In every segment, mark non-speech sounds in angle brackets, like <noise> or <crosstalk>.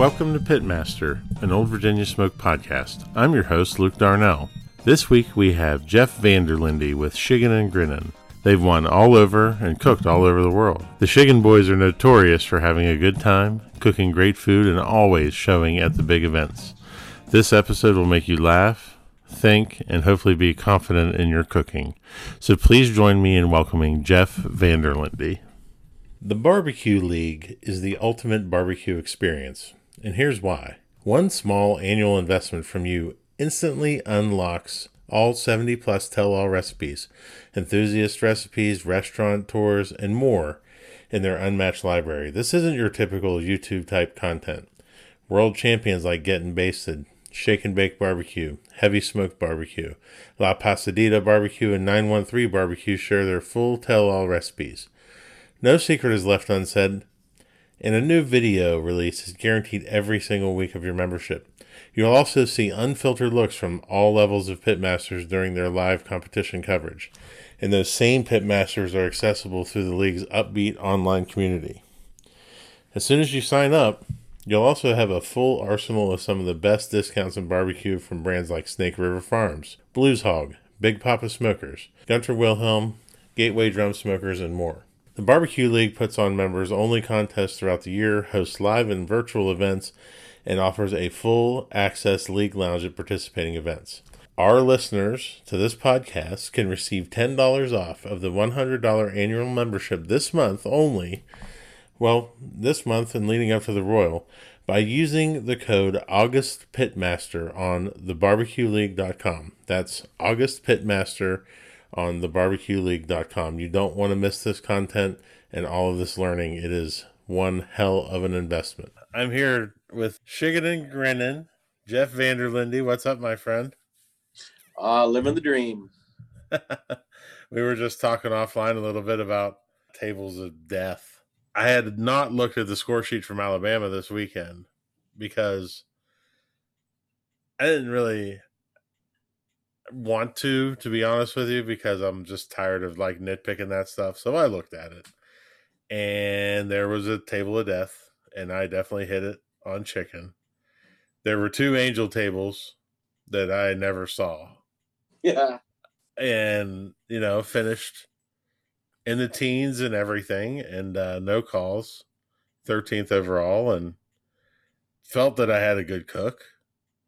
Welcome to Pitmaster, an Old Virginia Smoke podcast. I'm your host, Luke Darnell. This week we have Jeff Vanderlinde with Shiggin and Grinnin'. They've won all over and cooked all over the world. The Shiggin boys are notorious for having a good time, cooking great food, and always showing at the big events. This episode will make you laugh, think, and hopefully be confident in your cooking. So please join me in welcoming Jeff Vanderlinde. The Barbecue League is the ultimate barbecue experience, and here's why. One small annual investment from you instantly unlocks all 70 plus tell all recipes, enthusiast recipes, restaurant tours, and more in their unmatched library. This isn't your typical YouTube type content. World champions like Getting Basted, Shake and Bake Barbecue, Heavy Smoke Barbecue, La Pasadita Barbecue, and 913 Barbecue share their full tell all recipes. No secret is left unsaid, and a new video release is guaranteed every single week of your membership. You'll also see unfiltered looks from all levels of pitmasters during their live competition coverage. And those same pitmasters are accessible through the league's upbeat online community. As soon as you sign up, you'll also have a full arsenal of some of the best discounts in barbecue from brands like Snake River Farms, Blues Hog, Big Papa Smokers, Gunter Wilhelm, Gateway Drum Smokers, and more. The Barbecue League puts on members only contests throughout the year, hosts live and virtual events, and offers a full access league lounge at participating events. Our listeners to this podcast can receive $10 off of the $100 annual membership this month only. Well, this month and leading up to the Royal by using the code August Pitmaster on thebarbecueleague.com. That's August Pitmaster on thebarbecueleague.com. You don't want to miss this content and all of this learning. It is one hell of an investment. I'm here with Shiggin and Grinnin, Jeff Vanderlinde. What's up, my friend? Uh, living the dream. <laughs> we were just talking offline a little bit about tables of death. I had not looked at the score sheet from Alabama this weekend because I didn't really want to, to be honest with you, because I'm just tired of like nitpicking that stuff. So I looked at it, and there was a table of death, and I definitely hit it on chicken. There were two angel tables that I never saw. Yeah. And, you know, finished in the teens and everything, and uh, no calls, 13th overall, and felt that I had a good cook.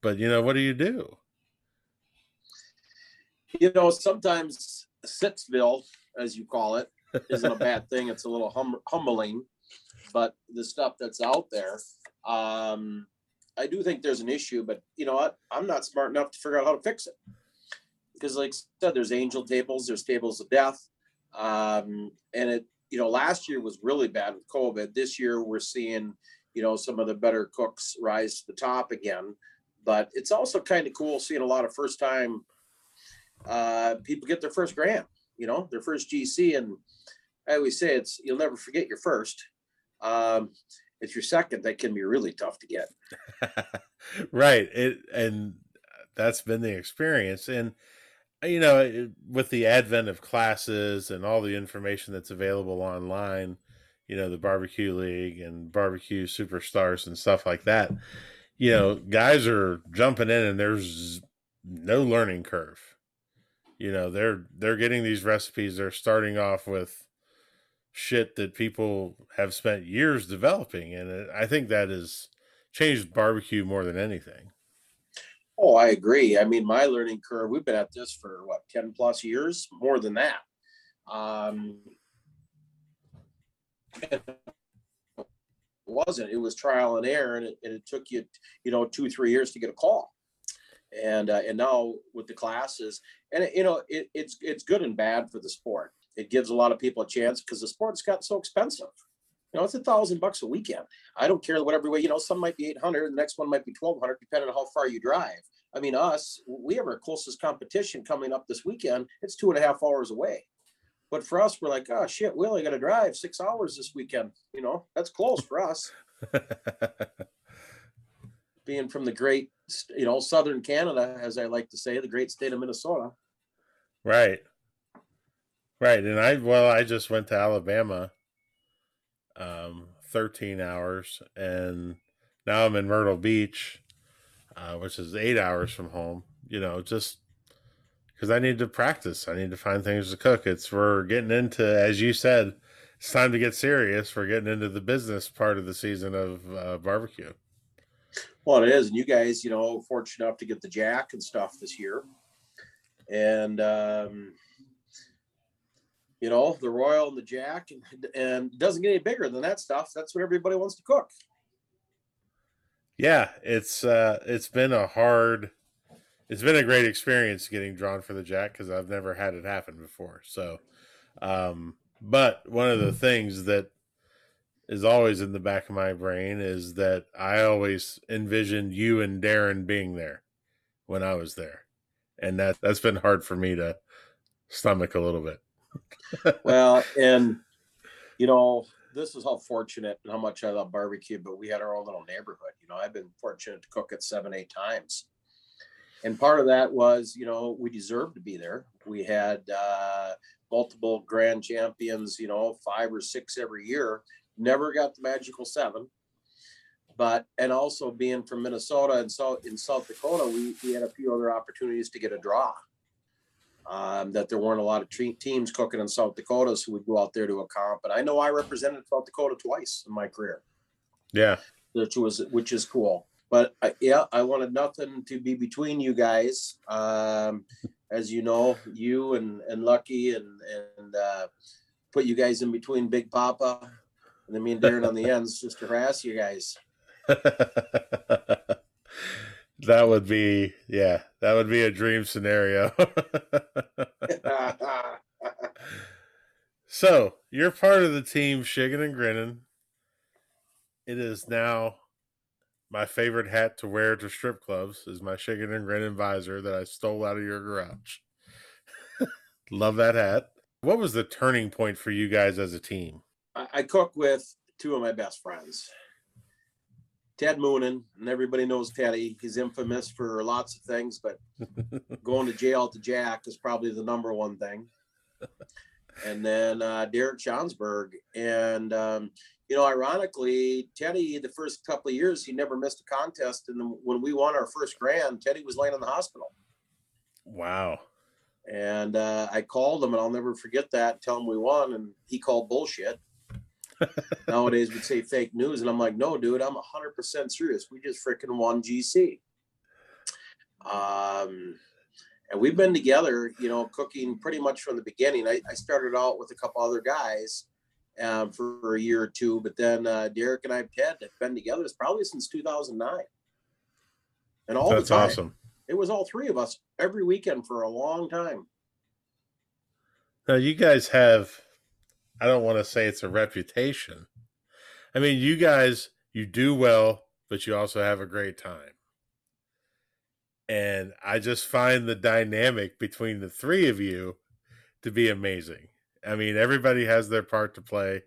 But, you know, what do you do? You know, sometimes Sitsville, as you call it, isn't a <laughs> bad thing. It's a little hum- humbling, but the stuff that's out there, um, I do think there's an issue. But you know what? I'm not smart enough to figure out how to fix it because, like I said, there's angel tables, there's tables of death, um, and it. You know, last year was really bad with COVID. This year, we're seeing, you know, some of the better cooks rise to the top again. But it's also kind of cool seeing a lot of first time uh, people get their first grant, you know, their first GC. And I always say it's, you'll never forget your first. Um, it's your second that can be really tough to get. <laughs> right. It, and that's been the experience. And, you know, with the advent of classes and all the information that's available online, you know, the barbecue league and barbecue superstars and stuff like that, you know, guys are jumping in and there's no learning curve you know they're they're getting these recipes. They're starting off with shit that people have spent years developing and it, i think that has changed barbecue more than anything. Oh i agree. I mean my learning curve we've been at this for what 10 plus years? More than that. Um it wasn't. It was trial and error and it, and it took you you know two three years to get a call. And uh, and now with the classes and you know it, it's it's good and bad for the sport. It gives a lot of people a chance because the sport's got so expensive. You know it's a thousand bucks a weekend. I don't care whatever way you know some might be 800 the next one might be 1200 depending on how far you drive. I mean us we have our closest competition coming up this weekend. It's two and a half hours away. But for us we're like oh shit we only got to drive six hours this weekend. You know that's close for us. <laughs> Being from the great, you know, southern Canada, as I like to say, the great state of Minnesota. Right. Right. And I, well, I just went to Alabama um, 13 hours and now I'm in Myrtle Beach, uh, which is eight hours from home. You know, just because I need to practice, I need to find things to cook. It's we're getting into, as you said, it's time to get serious. We're getting into the business part of the season of uh, barbecue. Well, it is, and you guys, you know, fortunate enough to get the jack and stuff this year, and um, you know, the royal and the jack, and and doesn't get any bigger than that stuff. That's what everybody wants to cook. Yeah, it's uh, it's been a hard, it's been a great experience getting drawn for the jack because I've never had it happen before. So, um, but one of the things that is always in the back of my brain is that I always envisioned you and Darren being there when I was there. And that that's been hard for me to stomach a little bit. <laughs> well, and you know, this is how fortunate and how much I love barbecue, but we had our own little neighborhood. You know, I've been fortunate to cook it seven, eight times. And part of that was, you know, we deserved to be there. We had uh, multiple grand champions, you know, five or six every year never got the magical seven. But and also being from Minnesota and South in South Dakota, we, we had a few other opportunities to get a draw. Um, that there weren't a lot of tre- teams cooking in South Dakota, so we'd go out there to a comp. And I know I represented South Dakota twice in my career. Yeah, which was which is cool. But I, yeah, I wanted nothing to be between you guys. Um, as you know, you and and Lucky and and uh, put you guys in between Big Papa and then me and Darren on the <laughs> ends just to harass you guys. <laughs> that would be yeah, that would be a dream scenario. <laughs> so you're part of the team Shiggin and Grinning. It is now my favorite hat to wear to strip clubs is my Shiggin and Grinning visor that I stole out of your garage. <laughs> Love that hat. What was the turning point for you guys as a team? I, cook with two of my best friends. Ted Moonen, and everybody knows Teddy. He's infamous for lots of things, but <laughs> going to jail to Jack is probably the number one thing. <laughs> And then uh, Derek Johnsberg. And, um, you know, ironically, Teddy, the first couple of years, he never missed a contest. And when we won our first grand, Teddy was laying in the hospital. Wow. And uh, I called him, and I'll never forget that. Tell him we won, and he called bullshit nowadays would say fake news. And I'm like, no, dude, I'm 100% serious. We just freaking won GC. Um, and we've been together, you know, cooking pretty much from the beginning. I, I started out with a couple other guys um, for a year or two, but then uh, Derek and I, have Ted, have been together it's probably since 2009. And all That's the time, awesome. It was all three of us every weekend for a long time. Now you guys have I don't want to say it's a reputation. I mean, you guys, you do well, but you also have a great time. And I just find the dynamic between the three of you to be amazing. I mean, everybody has their part to play,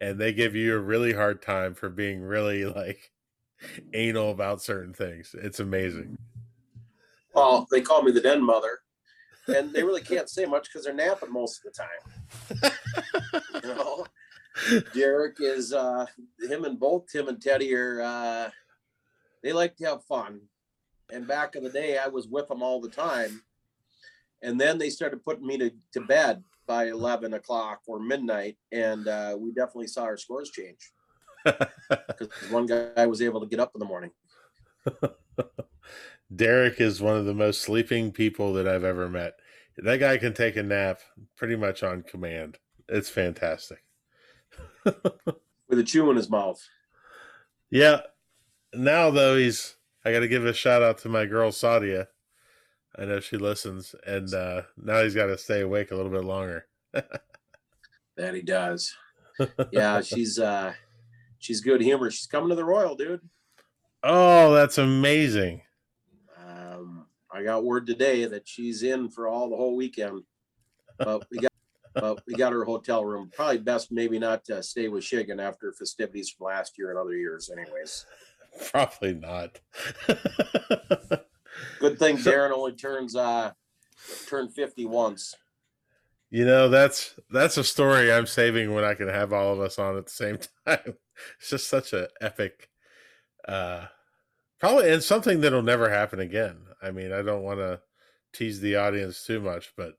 and they give you a really hard time for being really like <laughs> anal about certain things. It's amazing. Well, they call me the den mother and they really can't say much because they're napping most of the time. you know, Derek is uh, him and both Tim and Teddy are uh, they like to have fun. And back in the day, I was with them all the time. And then they started putting me to, to bed by 11 o'clock or midnight. And uh, we definitely saw our scores change <laughs> because one guy was able to get up in the morning. <laughs> Derek is one of the most sleeping people that I've ever met. That guy can take a nap pretty much on command. It's fantastic. <laughs> With a chew in his mouth. Yeah. Now though he's I gotta give a shout out to my girl Sadia. I know she listens, and uh now he's gotta stay awake a little bit longer. <laughs> that he does. <laughs> Yeah, she's uh she's good humor. She's coming to the Royal, dude. Oh, that's amazing. I got word today that she's in for all the whole weekend. But we got but we got her hotel room. Probably best maybe not to stay with Shiggin after festivities from last year and other years, anyways. <laughs> Probably not. <laughs> Good thing Darren only turns uh turned 50 once. You know, that's that's a story I'm saving when I can have all of us on at the same <laughs> time. It's just such an epic Uh, probably, and something that'll never happen again. I mean, I don't want to tease the audience too much, but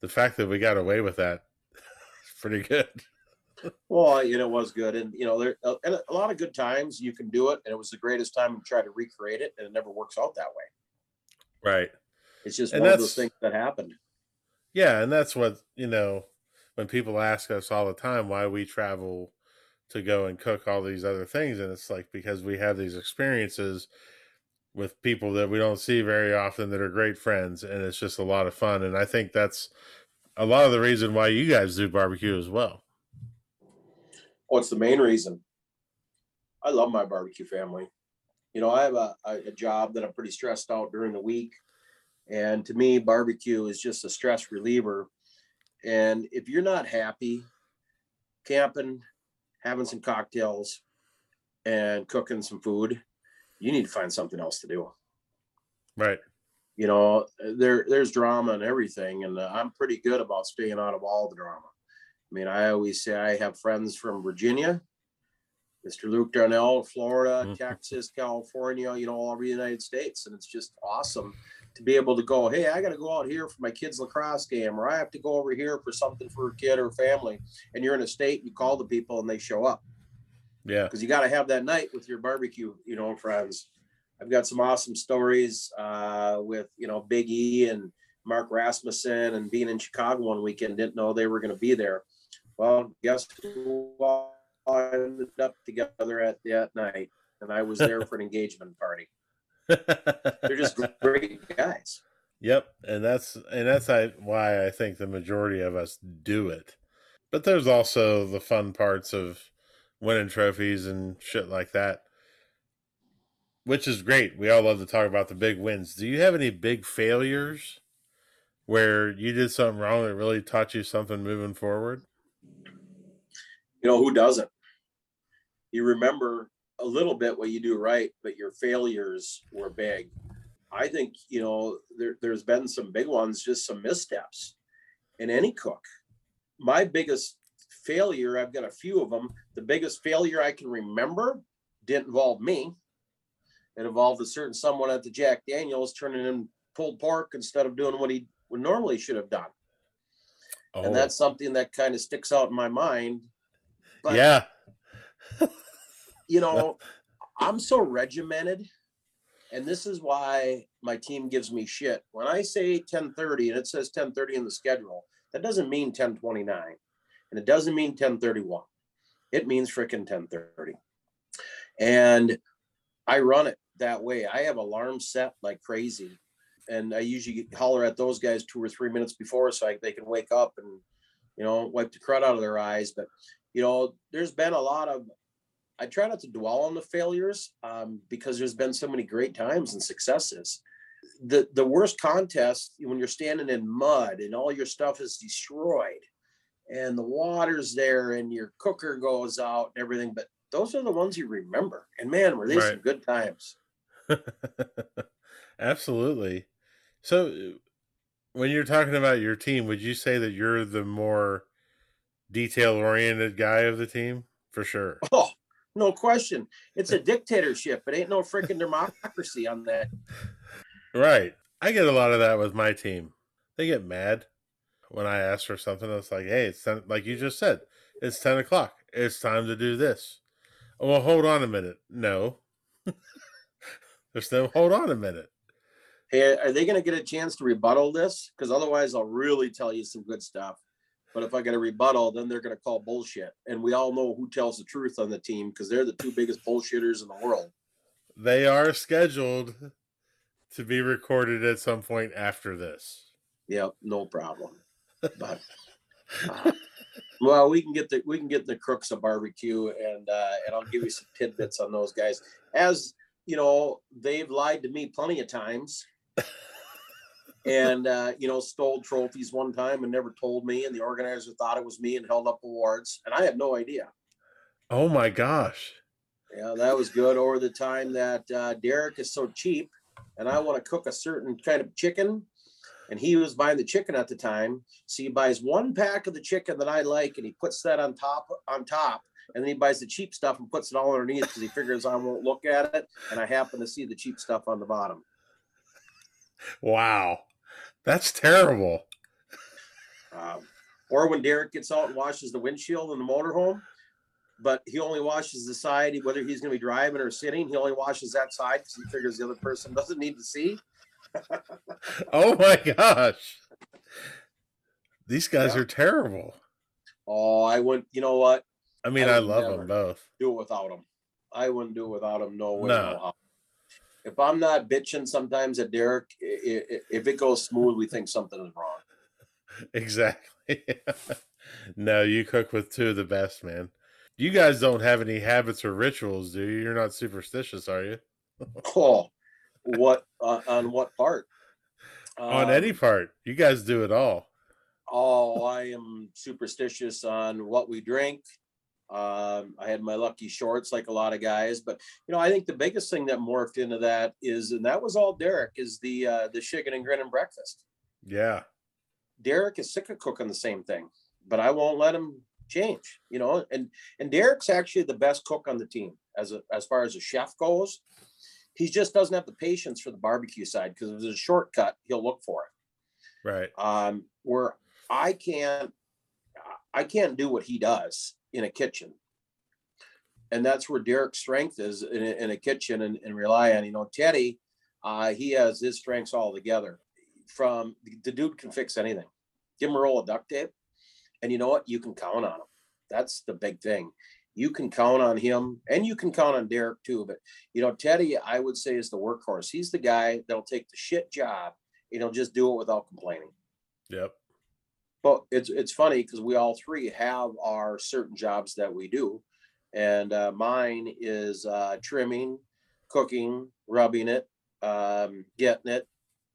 the fact that we got away with that <laughs> is pretty good. Well, you know, it was good, and you know, there and a lot of good times you can do it, and it was the greatest time to try to recreate it, and it never works out that way. Right. It's just And one of those things that happened. Yeah, and that's what you know when people ask us all the time why we travel to go and cook all these other things, and it's like because we have these experiences with people that we don't see very often that are great friends, and it's just a lot of fun. And I think that's a lot of the reason why you guys do barbecue as well. What's the main reason? I love my barbecue family. You know, I have a, a job that I'm pretty stressed out during the week. And to me, barbecue is just a stress reliever. And if you're not happy camping, having some cocktails, and cooking some food, you need to find something else to do. Right. You know, there there's drama and everything, and uh, I'm pretty good about staying out of all the drama. I mean, I always say I have friends from Virginia, Mr. Luke Darnell, Florida, Mhm. Texas, California, you know, all over the United States. And it's just awesome to be able to go, hey, I got to go out here for my kid's lacrosse game, or I have to go over here for something for a kid or family. And you're in a state, you call the people and they show up Yeah. because you got to have that night with your barbecue, you know, friends. I've got some awesome stories uh, with, you know, Big E and Mark Rasmussen and being in Chicago one weekend, didn't know they were going to be there. Well, guess who all ended up together at that night? And I was there <laughs> for an engagement party. <laughs> They're just great guys. Yep, and that's and that's I, why I think the majority of us do it. But there's also the fun parts of winning trophies and shit like that, which is great. We all love to talk about the big wins. Do you have any big failures where you did something wrong that really taught you something moving forward? You know, who doesn't? You remember a little bit what you do right, but your failures were big. I think, you know, there, there's been some big ones, just some missteps in any cook. My biggest failure, I've got a few of them. The biggest failure I can remember didn't involve me. It involved a certain someone at the Jack Daniels turning in pulled pork instead of doing what he would normally should have done. Oh, And that's something that kind of sticks out in my mind. but- yeah, you know, <laughs> I'm so regimented, and this is why my team gives me shit. When I say 10:30 and it says 10:30 in the schedule, that doesn't mean 10:29, and it doesn't mean 10:31. It means freaking 10:30, and I run it that way. I have alarms set like crazy, and I usually holler at those guys two or three minutes before so I, they can wake up and you know wipe the crud out of their eyes. But you know, there's been a lot of I try not to dwell on the failures um, because there's been so many great times and successes. The the worst contest when you're standing in mud and all your stuff is destroyed, and the water's there and your cooker goes out and everything. But those are the ones you remember. And man, were they some good times. <laughs> Absolutely. So, uh, when you're talking about your team, would you say that you're the more detail oriented guy of the team? For sure. <laughs> Oh, no question. It's a <laughs> dictatorship. It ain't no freaking democracy on that. Right. I get a lot of that with my team. They get mad when I ask for something. It's like, hey, it's 10, like you just said, it's 10 o'clock. It's time to do this. Oh, well, hold on a minute. No. <laughs> There's no, hold on a minute. Hey, are they going to get a chance to rebuttal this? Because otherwise, I'll really tell you some good stuff. But if I get a rebuttal, then they're going to call bullshit. And we all know who tells the truth on the team because they're the two biggest bullshitters in the world. They are scheduled to be recorded at some point after this. Yep, no problem. But uh, <laughs> well, we can get the we can get the crooks a barbecue, and uh, and I'll give you some tidbits on those guys. As you know, they've lied to me plenty of times, and uh, you know, stole trophies one time and never told me, and the organizer thought it was me and held up awards, and I had no idea. Oh my gosh. Yeah, that was good. Or the time that uh, Derek is so cheap, and I want to cook a certain kind of chicken, and he was buying the chicken at the time. So he buys one pack of the chicken that I like, and he puts that on top on top, and then he buys the cheap stuff and puts it all underneath because he figures I won't look at it, and I happen to see the cheap stuff on the bottom. Wow, that's terrible. Um, or when Derek gets out and washes the windshield in the motorhome, but he only washes the side, whether he's going to be driving or sitting, he only washes that side because he figures the other person doesn't need to see. Oh my gosh. These guys yeah. are terrible. Oh, I wouldn't, you know what? I mean, I, I love them both. Do it without them. I wouldn't do it without them. No way. No. no if I'm not bitching sometimes at Derek, if it goes smooth, we think something is wrong. <laughs> Exactly. <laughs> no, you cook with two of the best, man. You guys don't have any habits or rituals, do you? You're not superstitious, are you? <laughs> oh, what uh, on what part? on um, any part. You guys do it all. Oh, I am superstitious on what we drink. Um, I had my lucky shorts, like a lot of guys, but you know, I think the biggest thing that morphed into that is, and that was all Derek, is the uh, the Shiggin and Grinning breakfast. Yeah, Derek is sick of cooking the same thing, but I won't let him change. You know, and and Derek's actually the best cook on the team as a, as far as a chef goes. He just doesn't have the patience for the barbecue side because if there's a shortcut, he'll look for it. Right. Um, where I can't, I can't do what he does in a kitchen. And that's where Derek's strength is in a, in a kitchen and, and, rely on, you know, Teddy, uh, he has his strengths all together from the dude can fix anything. Give him a roll of duct tape. And you know what? You can count on him. That's the big thing. You can count on him and you can count on Derek too. But you know, Teddy, I would say is the workhorse. He's the guy that'll take the shit job and he'll just do it without complaining. Yep. But it's it's funny because we all three have our certain jobs that we do. And uh, mine is uh, trimming, cooking, rubbing it, um, getting it,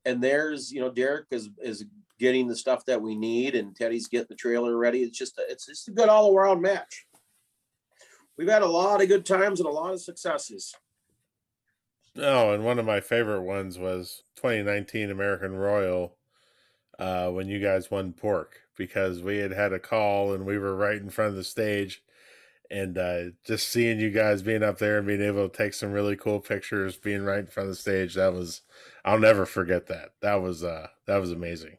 and there's you know Derek is is getting the stuff that we need, and Teddy's getting the trailer ready. It's just a, it's just a good all around match. We've had a lot of good times and a lot of successes. Oh, and one of my favorite ones was 2019 American Royal uh, when you guys won pork because we had had a call and we were right in front of the stage and uh, just seeing you guys being up there and being able to take some really cool pictures, being right in front of the stage, that was I'll never forget that. That was uh, that was amazing.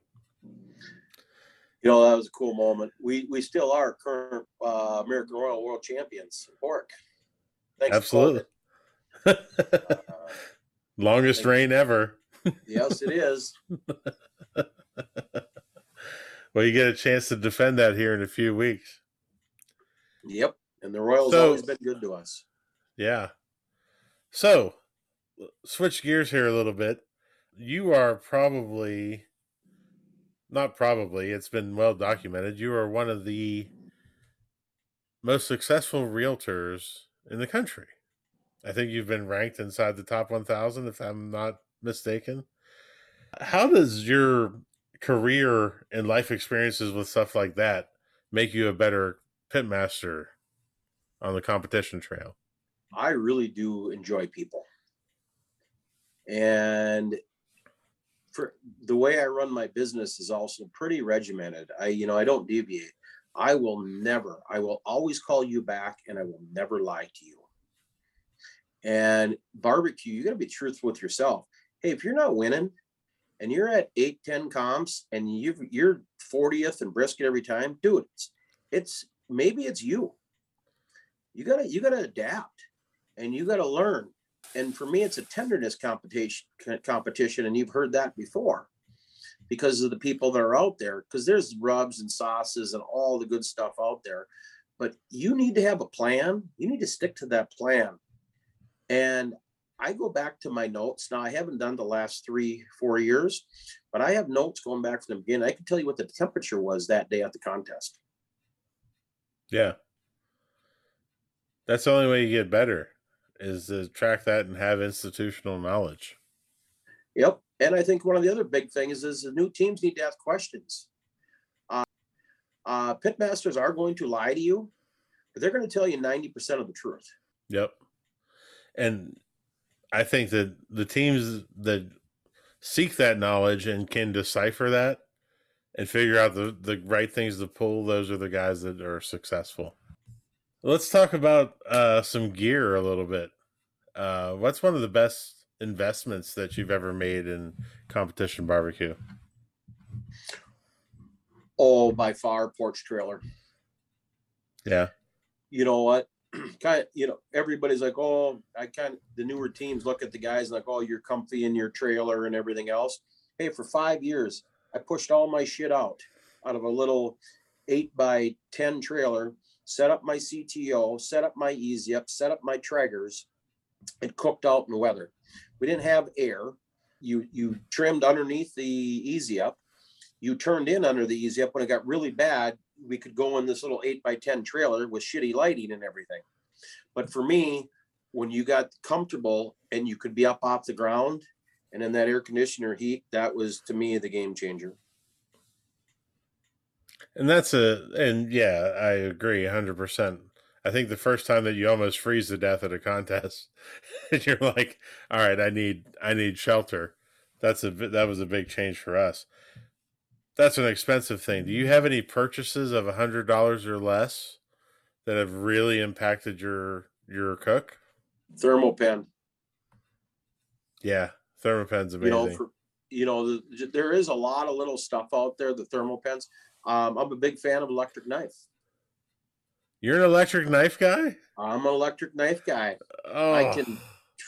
You know, that was a cool moment. We we still are current uh, American Royal World Champions pork. Thanks Absolutely. uh, <laughs> Longest reign ever. yes, it is. <laughs> well, you get a chance to defend that here in a few weeks. Yep. And the Royals so, always been good to us. Yeah. So, switch gears here a little bit. You are probably not probably, it's been well documented. You are one of the most successful realtors in the country. I think you've been ranked inside the top 1000 if I'm not mistaken. How does your career and life experiences with stuff like that make you a better pitmaster on the competition trail? I really do enjoy people. And for the way I run my business is also pretty regimented. I, you know, I don't deviate. I will never, I will always call you back and I will never lie to you. And barbecue, you got to be truthful with yourself. Hey, if you're not winning and you're at eight, 10 comps and you you're 40th and brisket every time, dude, it's, it's maybe it's you you gotta you gotta adapt and you gotta learn and for me it's a tenderness competition competition and you've heard that before because of the people that are out there because there's rubs and sauces and all the good stuff out there but you need to have a plan. You need to stick to that plan. And i go back to my notes. Now i haven't done the last three four years but i have notes going back from the beginning. I can tell you what the temperature was that day at the contest. Yeah. That's the only way you get better is to track that and have institutional knowledge. Yep. And I think one of the other big things is the new teams need to ask questions. Uh, uh, pitmasters are going to lie to you, but they're going to tell you 90% of the truth. Yep. And I think that the teams that seek that knowledge and can decipher that and figure out the, the right things to pull, those are the guys that are successful. Let's talk about uh, some gear a little bit. Uh, what's one of the best investments that you've ever made in competition barbecue? Oh, by far, porch trailer. Yeah. You know what? <clears throat> kind of, you know, everybody's like, oh, I kind of, the newer teams look at the guys and like, oh, you're comfy in your trailer and everything else. Hey, for five years, I pushed all my shit out out of a little eight by 10 trailer, set up my CTO, set up my easy up, set up my Traegers, and cooked out in the weather. We didn't have air. You you trimmed underneath the easy up. You turned in under the easy up when it got really bad. We could go in this little eight by 10 trailer with shitty lighting and everything. But for me, when you got comfortable and you could be up off the ground and in that air conditioner heat, that was to me the game changer. And that's a and yeah, I agree hundred percent. I think the first time that you almost freeze to death at a contest, <laughs> and you're like, "All right, I need I need shelter." That's a that was a big change for us. That's an expensive thing. Do you have any purchases of a hundred dollars or less that have really impacted your your cook? Thermopen. Yeah, Thermopen's amazing. You know, for, you know, the, there is a lot of little stuff out there. The Thermopens. Um, I'm a big fan of electric knife. You're an electric knife guy. I'm an electric knife guy. Oh. I can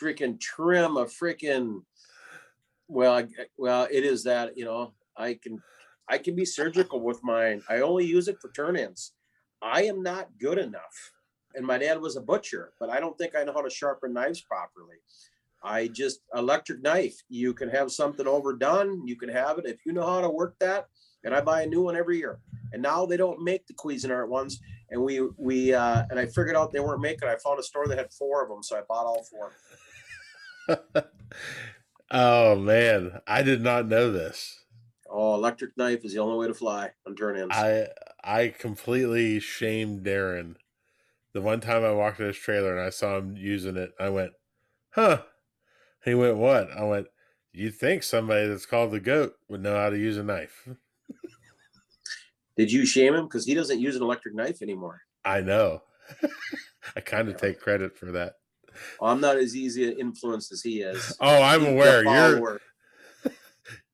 freaking trim a freaking. Well, I, well, it is that you know I can I can be surgical with mine. I only use it for turn-ins. I am not good enough. And my dad was a butcher, but I don't think I know how to sharpen knives properly. I just electric knife. You can have something overdone. You can have it if you know how to work that and I buy a new one every year. And now they don't make the Cuisinart ones, and we we uh, and I figured out they weren't making. I found a store that had four of them, so I bought all four. <laughs> oh man, I did not know this. Oh, electric knife is the only way to fly on turn ins. I I completely shamed Darren. The one time I walked in his trailer and I saw him using it, I went, "Huh." He went, "What?" I went, "You think somebody that's called the goat would know how to use a knife?" Did you shame him because he doesn't use an electric knife anymore? I know. <laughs> I kind of take credit for that. Well, I'm not as easy an influence as he is. <laughs> Oh, I'm He's aware. You're <laughs>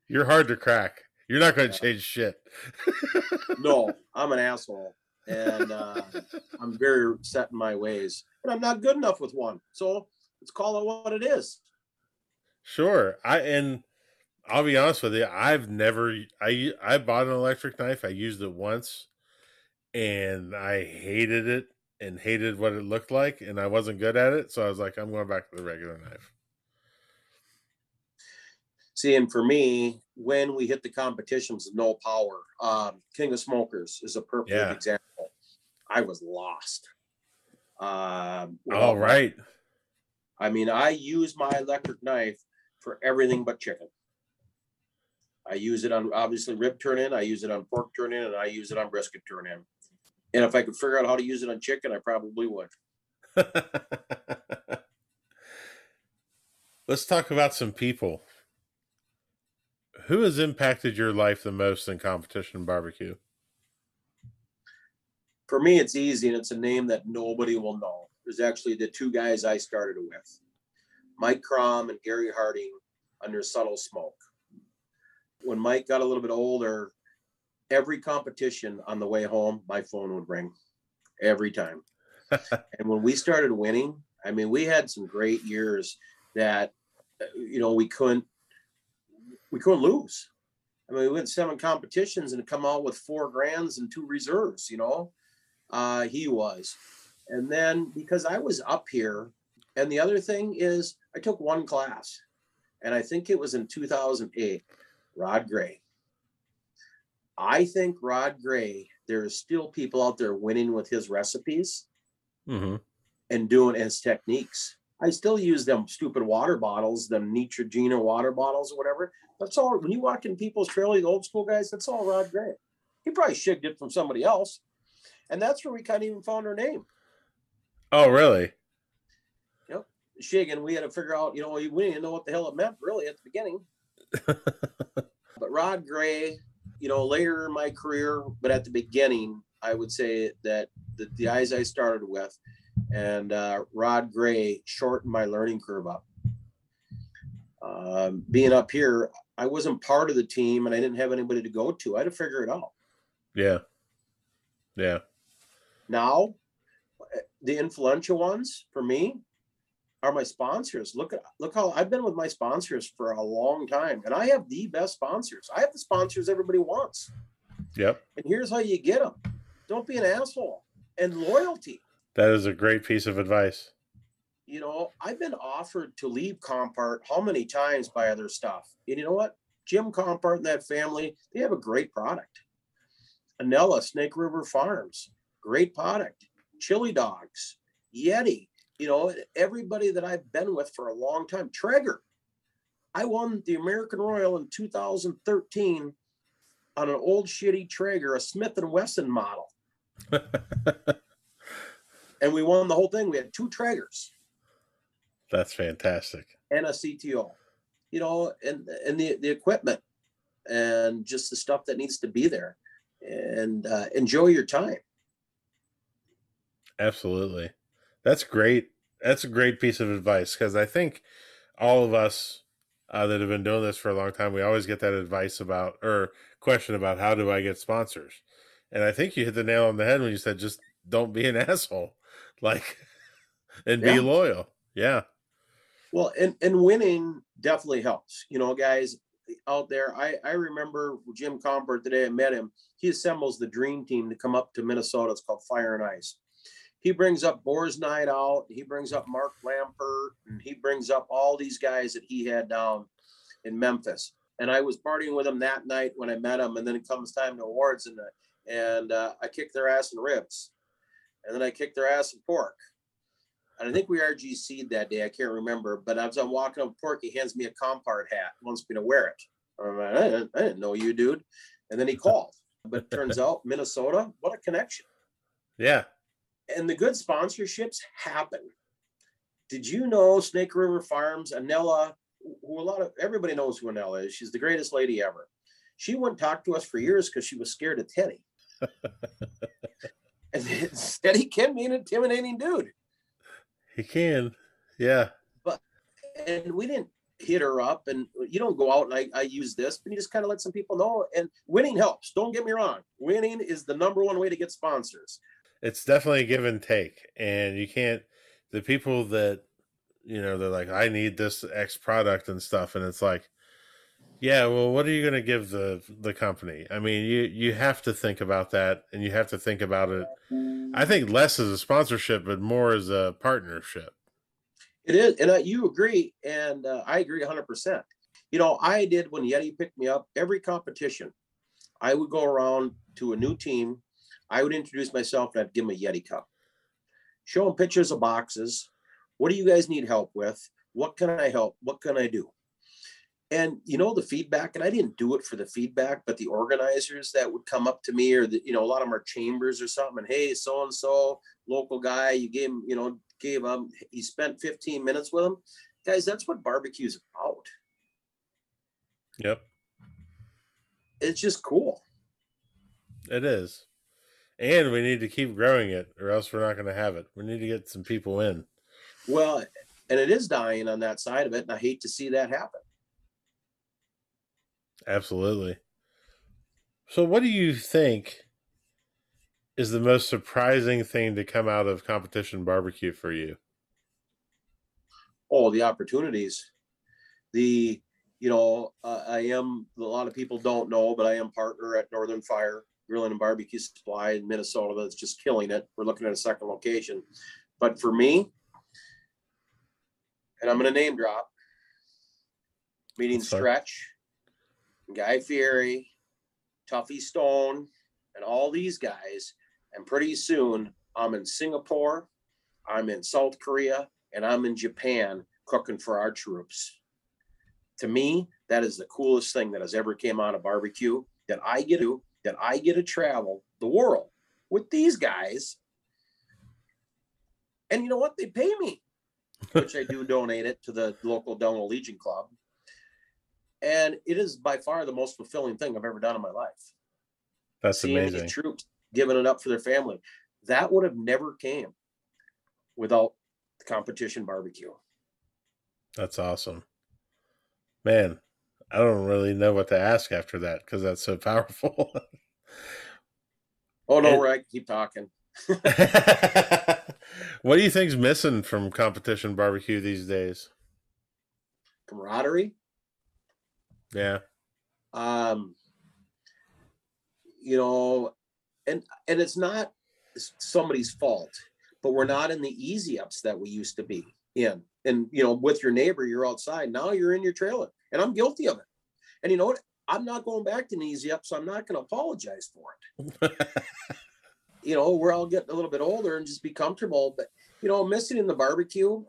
you're hard to crack. You're not going to yeah. change shit. no, I'm an asshole, and uh, I'm very set in my ways, and I'm not good enough with one. So let's call it what it is. Sure, I and I'll be honest with you. I've never. I I bought an electric knife. I used it once, and I hated it and hated what it looked like, and I wasn't good at it. So I was like, I'm going back to the regular knife. See, and for me, when we hit the competitions of no power, um, King of Smokers is a perfect yeah. example. I was lost. Um, All right. I mean, I use my electric knife for everything but chicken. I use it on obviously rib turn in, I use it on pork turn in, and I use it on brisket turn in. And if I could figure out how to use it on chicken, I probably would. <laughs> Let's talk about some people. Who has impacted your life the most in competition barbecue? For me, it's easy, and it's a name that nobody will know. There's actually the two guys I started with Mike Crom and Gary Harding under Subtle Smoke when Mike got a little bit older, every competition on the way home, my phone would ring every time. <laughs> and when we started winning, I mean, we had some great years that, you know, we couldn't, we couldn't lose. I mean, we went seven competitions and come out with four grands and two reserves, you know, uh, he was. And then because I was up here, and the other thing is I took one class and I think it was in 2008 Rod Gray. I think Rod Gray, there are still people out there winning with his recipes mm-hmm. and doing his techniques. I still use them stupid water bottles, them Neutrogena water bottles or whatever. That's all. When you walk in people's trailer, the old school guys, that's all Rod Gray. He probably shigged it from somebody else. And that's where we kind of even found our name. Oh, really? Yep. Shigging, we had to figure out, you know, we didn't know what the hell it meant really at the beginning. <laughs> but Rod Gray, you know, later in my career, but at the beginning, I would say that the, the guys I started with and uh, Rod Gray shortened my learning curve up. Um, being up here, I wasn't part of the team and I didn't have anybody to go to. I had to figure it out. Yeah. Yeah. Now, the influential ones for me are my sponsors. Look at look how I've been with my sponsors for a long time, and I have the best sponsors. I have the sponsors everybody wants. Yep. And here's how you get them: don't be an asshole and loyalty. That is a great piece of advice. You know, I've been offered to leave Compart how many times by other stuff. And you know what? Jim Compart and that family, they have a great product. Anella, Snake River Farms, great product. Chili Dogs, Yeti, you know, everybody that I've been with for a long time. Traeger. I won the American Royal in 2013 on an old shitty Traeger, a Smith and Wesson model. <laughs> and we won the whole thing. We had two Traegers. That's fantastic. And a CTO. You know, and and the the equipment and just the stuff that needs to be there. And uh, enjoy your time. Absolutely. That's great. That's a great piece of advice because I think all of us uh, that have been doing this for a long time, we always get that advice about or question about how do I get sponsors? And I think you hit the nail on the head when you said just don't be an <laughs> asshole, like, and be loyal. Yeah. Well, and and winning definitely helps. You know, guys out there. I I remember Jim Compart the day I met him. He assembles the dream team to come up to Minnesota. It's called Fire and Ice he brings up Boar's Night Out. He brings up Mark Lambert, and he brings up all these guys that he had down in Memphis. And I was partying with him that night when I met him. And then it comes time to awards, and and uh, I kicked their ass in ribs, and then I kicked their ass in pork. And I think we RGC'd that day. I can't remember. But as I'm walking up pork, he hands me a Compart hat, wants me to wear it. Like, I, didn't, I didn't know you, dude. And then he called. But it turns <laughs> out Minnesota, what a connection. Yeah, and the good sponsorships happen. Did you know Snake River Farms, Anella, who a lot of everybody knows who Anella is? She's the greatest lady ever. She wouldn't talk to us for years because she was scared of Teddy. <laughs> and Teddy can be an intimidating dude. He can, yeah. But and we didn't hit her up, and you don't go out and I, I use this, but you just kind of let some people know. And winning helps. Don't get me wrong. Winning is the number one way to get sponsors it's definitely a give and take, and you can't. The people that you know, they're like, I need this X product and stuff, and it's like, yeah, well, what are you going to give the the company? I mean, you you have to think about that, and you have to think about it. I think less as a sponsorship, but more as a partnership. It is, and uh, you agree, and uh, I agree 100. percent You know, I did when Yeti picked me up. Every competition, I would go around to a new team I would introduce myself and I'd give them a Yeti cup. Show them pictures of boxes. What do you guys need help with? What can I help? What can I do? And you know the feedback, and I didn't do it for the feedback, but the organizers that would come up to me, or the, you know, a lot of them are chambers or something, and hey, so and so, local guy, you gave him, you know, gave him, he spent 15 minutes with him. Guys, that's what barbecue is about. Yep. It's just cool. It is and we need to keep growing it or else we're not going to have it. We need to get some people in. Well and it is dying on that side of it and i hate to see that happen. Absolutely. So what do you think is the most surprising thing to come out of competition barbecue for you? Oh the opportunities. The you know uh, i am a lot of people don't know but i am partner at northern fire grilling and barbecue supply in Minnesota that's just killing it. We're looking at a second location. But for me, and I'm going to name drop, meeting Stretch, Guy Fieri, Tuffy Stone, and all these guys. And pretty soon I'm in Singapore, I'm in South Korea, and I'm in Japan cooking for our troops. To me, that is the coolest thing that has ever came out of barbecue that I get to that I get to travel the world with these guys. And you know what? They pay me, which I do <laughs> donate it to the local Delano Legion Club. and it is by far the most fulfilling thing I've ever done in my life. That's Seeing amazing. these troops giving it up for their family. That would have never came without the competition barbecue. That's awesome. Man, I don't really know what to ask after that because that's so <laughs> powerful. Oh no, And- right? Keep talking. <laughs> what do you think's missing from competition barbecue these days? Camaraderie. Yeah. um you know and and it's not somebody's fault but we're not in the easy ups that we used to be in and you know with your neighbor you're outside now you're in your trailer and i'm guilty of it and you know what i'm not going back to an easy up so i'm not going to apologize for it <laughs> you know we're all getting a little bit older and just be comfortable but you know missing in the barbecue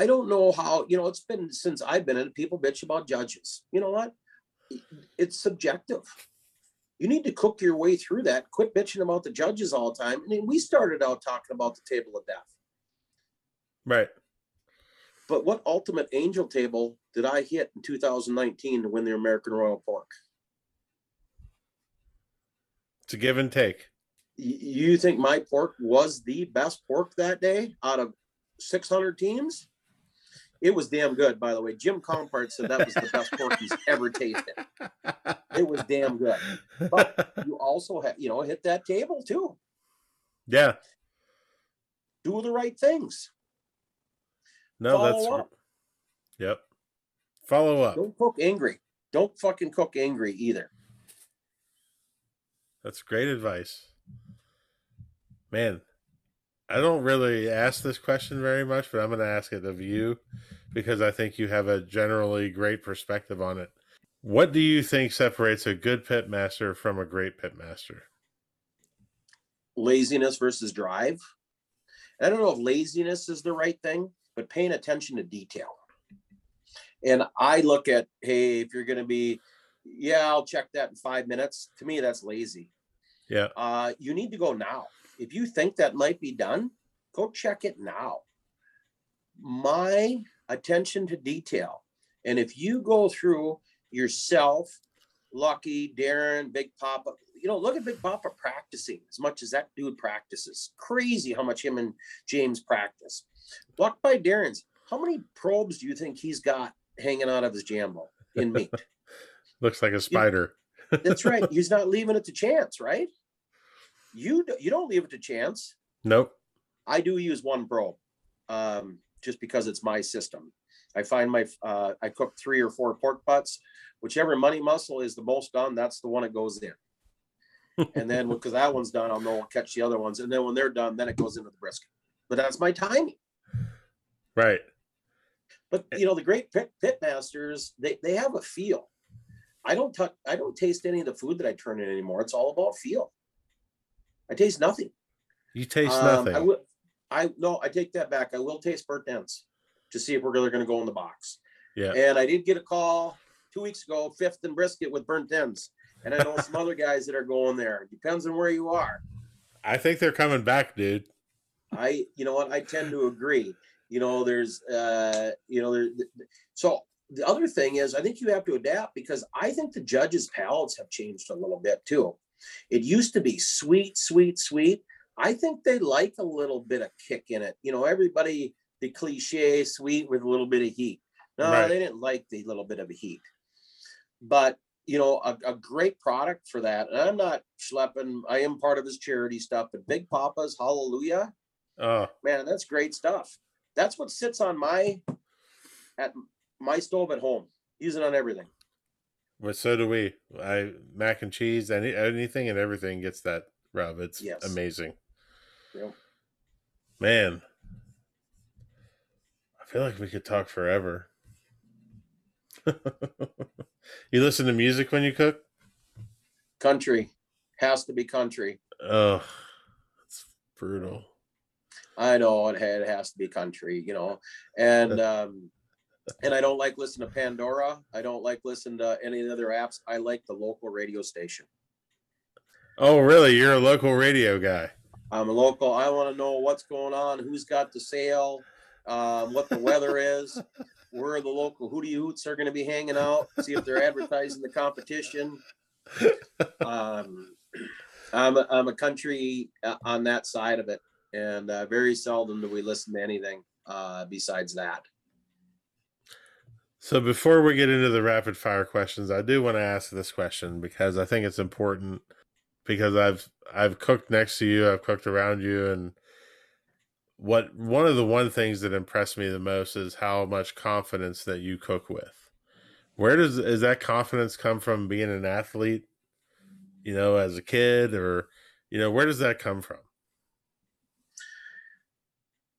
I don't know how, you know, it's been since I've been in people bitch about judges. You know what? It's subjective. You need to cook your way through that. Quit bitching about the judges all the time. I mean, we started out talking about the table of death, right. But what ultimate angel table did I hit in 2019 to win the American Royal Pork? It's a give and take. You think my pork was the best pork that day out of 600 teams? It was damn good, by the way. Jim Compart said that was the best pork he's ever tasted. It was damn good. But you also have, you know, hit that table too. yeah. Do the right things. No, Follow that's up. yep. Follow up. Don't cook angry. Don't fucking cook angry either. That's great advice. Man, I don't really ask this question very much, but I'm going to ask it of you because I think you have a generally great perspective on it. What do you think separates a good pit master from a great pit master? Laziness versus drive. I don't know if laziness is the right thing, but paying attention to detail. And I look at, hey, if you're going to be, yeah, I'll check that in five minutes. To me, that's lazy. Yeah. uh, you need to go now. If you think that might be done, go check it now. My attention to detail. And if you go through yourself, Lucky, Darren, Big Papa, you know, look at Big Papa practicing as much as that dude practices. Crazy how much him and James practice. Walk by Darren's. How many probes do you think he's got hanging out of his jambo in <laughs> meat? Looks like a spider. <laughs> That's right. <laughs> He's not leaving it to chance, right? You you don't leave it to chance. Nope. I do use one probe, um, just because it's my system. I find my uh, I cook three or four pork butts, whichever money muscle is the most done, that's the one that goes in. And then because that one's done, I'll know I'll catch the other ones. And then when they're done, then it goes into the brisket. But that's my timing. Right. But you know, the great pit, pit masters, they, they have a feel. I don't touch I don't taste any of the food that I turn in anymore. It's all about feel. I taste nothing. You taste Um, nothing. I will I no, I take that back. I will taste burnt ends to see if we're really gonna go in the box. yeah. And I did get a call two weeks ago, fifth and brisket with burnt ends. And I know some other guys that are going there. Depends on where you are. I think they're coming back, dude. I, you know what, I tend to agree. You know, there's, uh, you know, there. So the other thing is, I think you have to adapt because I think the judges' palates have changed a little bit too. It used to be sweet, sweet, sweet. I think they like a little bit of kick in it. You know, everybody the cliche sweet with a little bit of heat. No, Right. they didn't like the little bit of a heat. But you know, a, a great product for that. And I'm not schlepping. I am part of his charity stuff, but Big Papa's Hallelujah Oh, man, that's great stuff. That's what sits on my at my stove at home. Use it on everything. but so do we. I mac and cheese, any anything and everything gets that rub. It's Yes. amazing. Yep. Man, I feel like we could talk forever. <laughs> you listen to music when you cook? Country has to be country. Oh, it's brutal. I know it, it has to be country, you know, and <laughs> um, and I don't like listening to Pandora. I don't like listening to any other apps. I like the local radio station. Oh, really? You're a local radio guy. I'm a local. I want to know what's going on, who's got the sale, um, what the weather is. <laughs> where the local hootie hoots are going to be hanging out. See if they're advertising the competition. Um, I'm a, I'm a country uh, on that side of it, and uh, very seldom do we listen to anything uh, besides that. So before we get into the rapid fire questions, I do want to ask this question because I think it's important because I've I've cooked next to you, I've cooked around you and what one of the one things that impressed me the most is how much confidence that you cook with. Where does is that confidence come from being an athlete, you know, as a kid or you know, where does that come from?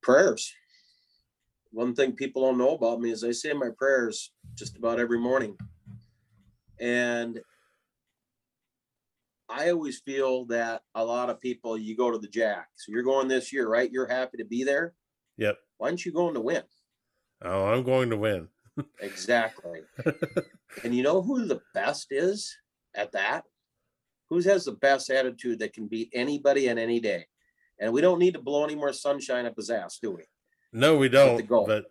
Prayers one thing people don't know about me is I say my prayers just about every morning. And I always feel that a lot of people, you go to the Jack. So you're going this year, right? You're happy to be there. Yep. Why aren't you going to win? Oh, I'm going to win. exactly. <laughs> and you know who the best is at that? Who has the best attitude that can beat anybody on any day? And we don't need to blow any more sunshine up his ass, do we? No, we don't. But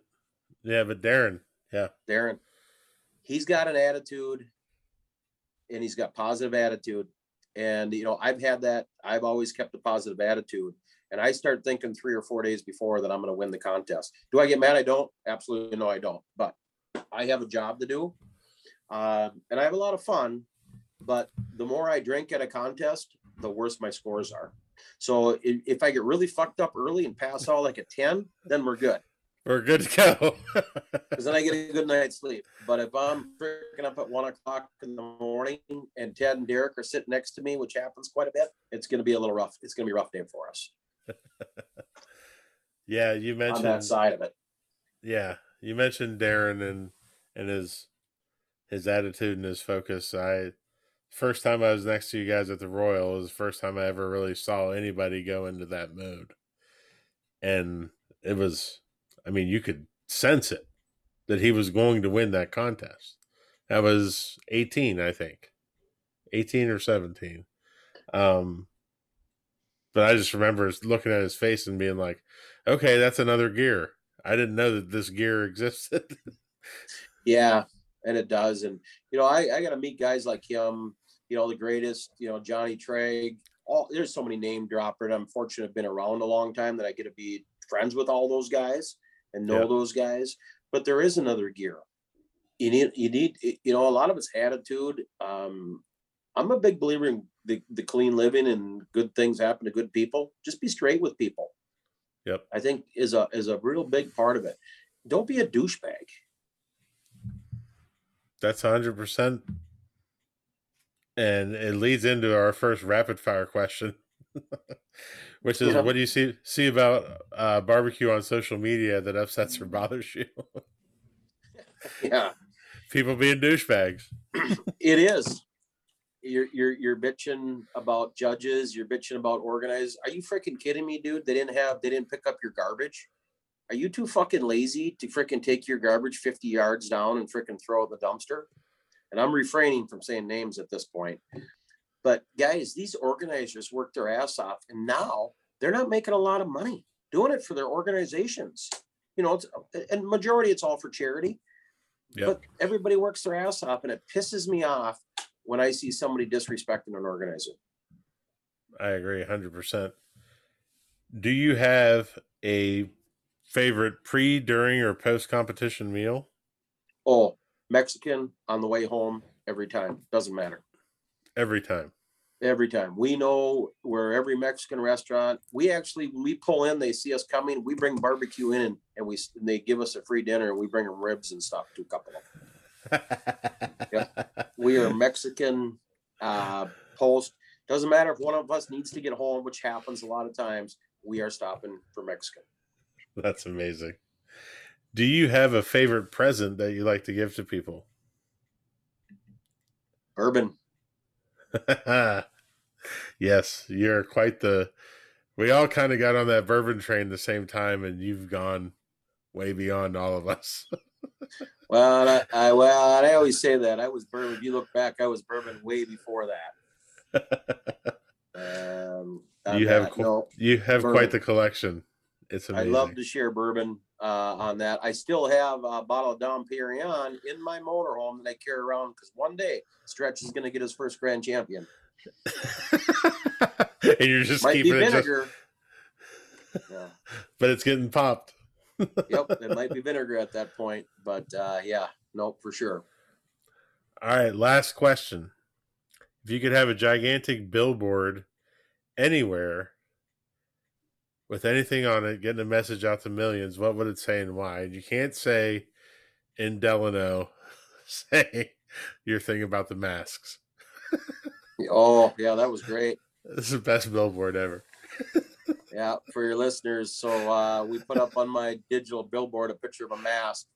yeah, but Darren, yeah, Darren, he's got an attitude, and he's got positive attitude. And you know, I've had that. I've always kept a positive attitude, and I start thinking three or four days before that I'm going to win the contest. Do I get mad? I don't. Absolutely no, I don't. But I have a job to do, um, and I have a lot of fun. But the more I drink at a contest, the worse my scores are. So if, if I get really fucked up early and pass all like a 10, then we're good. We're good to go. Because then I get a good night's sleep. But if I'm freaking up at one o'clock in the morning and Ted and Derek are sitting next to me, which happens quite a bit, it's going to be a little rough. It's going to be a rough day for us. <laughs> yeah, you mentioned on that side of it. Yeah, you mentioned Darren and and his his attitude and his focus. I first time I was next to you guys at the Royal was the first time I ever really saw anybody go into that mode. And it was, I mean, you could sense it that he was going to win that contest. That was 18, I think. 18 or 17. Um, but I just remember looking at his face and being like, okay, that's another gear. I didn't know that this gear <laughs> existed. yeah, and it does. And, you know, I, I got to meet guys like him you know, the greatest, you know, Johnny Trigg, all there's so many name droppers. I'm fortunate I've been around a long time that I get to be friends with all those guys and know yeah. those guys. But there is another gear. You need you need you know, a lot of it's attitude. Um, I'm a big believer in the, the clean living and good things happen to good people. Just be straight with people. Yep. I think is a is a real big part of it. Don't be a douchebag. That's hundred percent and it leads into our first rapid fire question, <laughs> which is yeah. what do you see see about uh, barbecue on social media that upsets or bothers you? <laughs> yeah, people being douchebags. it is. You're you're you're bitching about judges. You're bitching about organized. Are you freaking kidding me, dude? They didn't have. They didn't pick up your garbage. Are you too fucking lazy to freaking take your garbage 50 yards down and freaking throw it in the dumpster? and I'm refraining from saying names at this point. But guys, these organizers work their ass off, and now they're not making a lot of money doing it for their organizations. You know, it's, and majority it's all for charity. Yep. But everybody works their ass off, and it pisses me off when I see somebody disrespecting an organizer. I agree, hundred percent. Do you have a favorite pre, during, or post competition meal? Oh, Mexican on the way home every time. Doesn't matter. Every time. Every time. We know where every Mexican restaurant, we actually we pull in, they see us coming, we bring barbecue in and, and we and they give us a free dinner and we bring them ribs and stuff to a couple of them. yep. <laughs> We are Mexican uh post. Doesn't matter if one of us needs to get home, which happens a lot of times, we are stopping for Mexican. That's amazing. Do you have a favorite present that you like to give to people? Bourbon. <laughs> yes, you're quite the. We all kind of got on that bourbon train the same time, and you've gone way beyond all of us. <laughs> well, I, I, well, I always say that I was bourbon. If you look back, I was bourbon way before that. um, you have no, you have quite the collection. It's amazing. I love to share bourbon. Uh, on that. I still have a bottle of Dom Perignon in my motorhome that I carry around because one day Stretch is going to get his first grand champion. <laughs> and you're just Might be keeping it just, vinegar. yeah. but it's getting popped. <laughs> Yep, it might be <laughs> vinegar at that point, but uh, yeah, nope, for sure. All right, last question. If you could have a gigantic billboard anywhere with anything on it, getting a message out to millions, what would it say and why? You can't say in Delano, <laughs> say your thing about the masks. Oh, yeah, that was great. This is the best billboard ever. <laughs> Yeah, for your listeners. So uh, we put up on my digital billboard a picture of a mask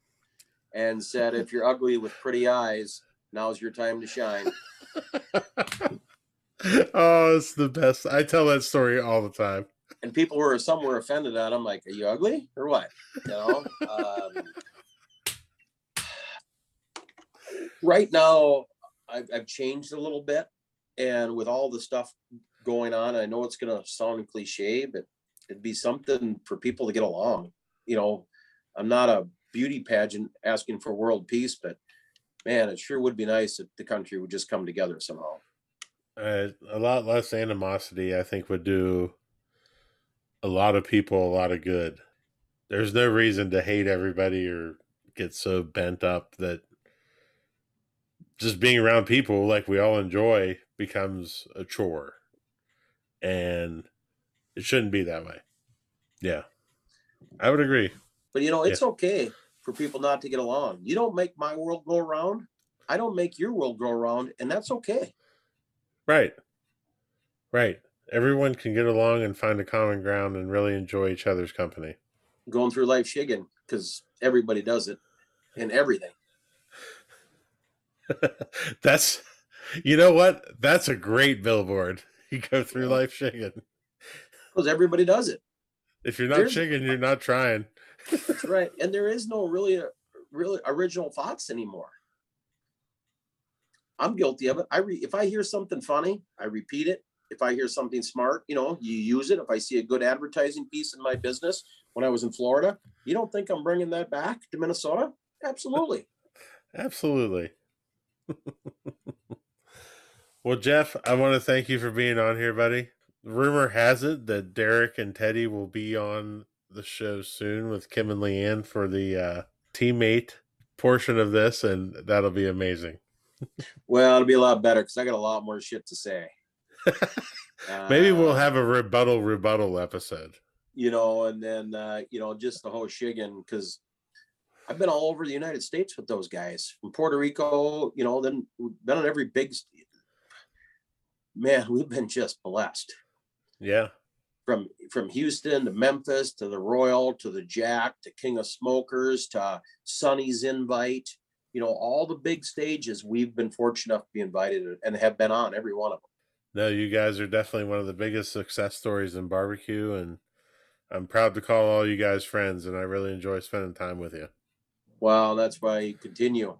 and said, if you're ugly with pretty eyes, now's your time to shine. <laughs> oh, it's the best. I tell that story all the time. And people were some were offended at. I'm like, are you ugly or what? You know. Um, right now, I've, I've changed a little bit, and with all the stuff going on, I know it's going to sound cliche, but it'd be something for people to get along. You know, I'm not a beauty pageant asking for world peace, but man, it sure would be nice if the country would just come together somehow. Uh, a lot less animosity, I think, would do a lot of people a lot of good. There's no reason to hate everybody or get so bent up that just being around people like we all enjoy becomes a chore. And it shouldn't be that way. Yeah. I would agree. But you know, it's okay for people not to get along. You don't make my world go around. I don't make your world go around, and that's okay. Right. Right. Everyone can get along and find a common ground and really enjoy each other's company. Going through life shigging because everybody does it and everything. <laughs> That's, you know what? That's a great billboard. <laughs> You go through life shigging. Because everybody does it. If you're not There's- shigging, you're <laughs> not trying. That's right. And there is no really, uh, really original thoughts anymore. I'm guilty of it. I re- if I hear something funny, I repeat it. If I hear something smart, you know, you use it. If I see a good advertising piece in my business when I was in Florida, you don't think I'm bringing that back to Minnesota? Absolutely. <laughs> Absolutely. <laughs> well, Jeff, I want to thank you for being on here, buddy. Rumor has it that Derek and Teddy will be on the show soon with Kim and Leanne for the uh, teammate portion of this, and that'll be amazing. <laughs> Well, it'll be a lot better because I got a lot more shit to say. <laughs> Maybe we'll Uh, have a rebuttal rebuttal episode. you know, and then uh, you know, just the whole shigging because I've been all over the United States with those guys from Puerto Rico, you know, then been on every big man, we've been just blessed. Yeah. From from Houston to Memphis to the Royal to the Jack to King of Smokers to Sonny's invite, you know, all the big stages we've been fortunate enough to be invited and have been on every one of them. No, you guys are definitely one of the biggest success stories in barbecue, and I'm proud to call all you guys friends, and I really enjoy spending time with you. Well, that's why you continue.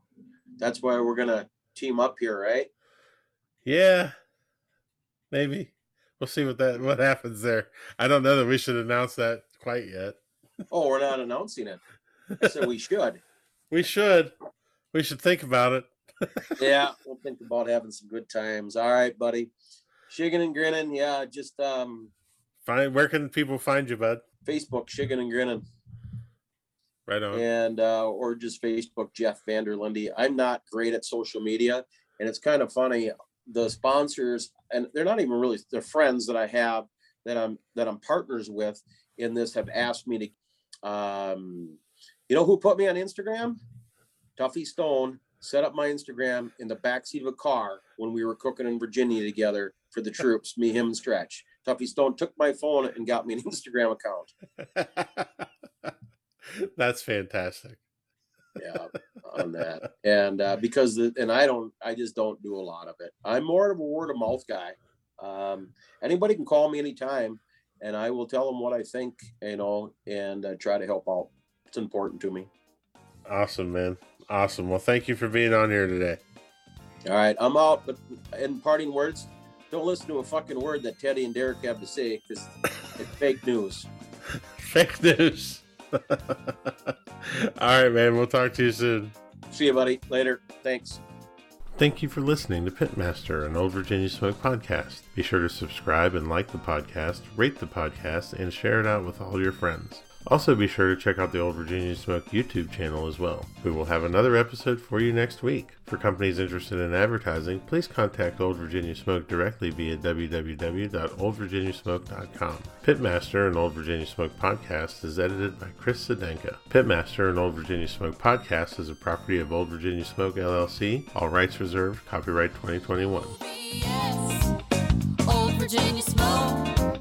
That's why we're gonna team up here, right? Yeah, maybe we'll see what that what happens there. I don't know that we should announce that quite yet. Oh, we're not announcing it. I said we should. <laughs> We should. We should think about it. Yeah, we'll think about having some good times. All right, buddy. Shiggin and grinning. Yeah, just um Find where can people find you, bud? Facebook, Shiggin and grinning, Right on. and uh, or just Facebook, Jeff Vanderlindy. I'm not great at social media, and it's kind of funny. The sponsors, and they're not even really they're friends that I have that I'm that I'm partners with in this have asked me to um you know who put me on Instagram? Tuffy Stone set up my Instagram in the backseat of a car when we were cooking in Virginia together for the troops, me, him, and Stretch. Tuffy Stone took my phone and got me an <laughs> Instagram account. <laughs> That's fantastic. Yeah, on that. And uh, because the, and I don't, I just don't do a lot of it. I'm more of a word of mouth guy. Um, anybody can call me anytime, and I will tell them what I think, you know, and uh, try to help out. It's important to me. Awesome, man. Awesome. Well, thank you for being on here today. All right, I'm out. But in parting words, don't listen to a fucking word that Teddy and Derek have to say because <laughs> it's fake news. Fake news. <laughs> All right, man. We'll talk to you soon. See you, buddy. Later. Thanks. Thank you for listening to Pitmaster, an Old Virginia Smoke podcast. Be sure to subscribe and like the podcast, rate the podcast, and share it out with all your friends. Also, be sure to check out the Old Virginia Smoke YouTube channel as well. We will have another episode for you next week. For companies interested in advertising, please contact Old Virginia Smoke directly via www.oldvirginiasmoke.com. Pitmaster and Old Virginia Smoke podcast is edited by Chris Sedenka. Pitmaster and Old Virginia Smoke podcast is a property of Old Virginia Smoke LLC. All rights reserved. Copyright 2021. Yes, Old Virginia smoke.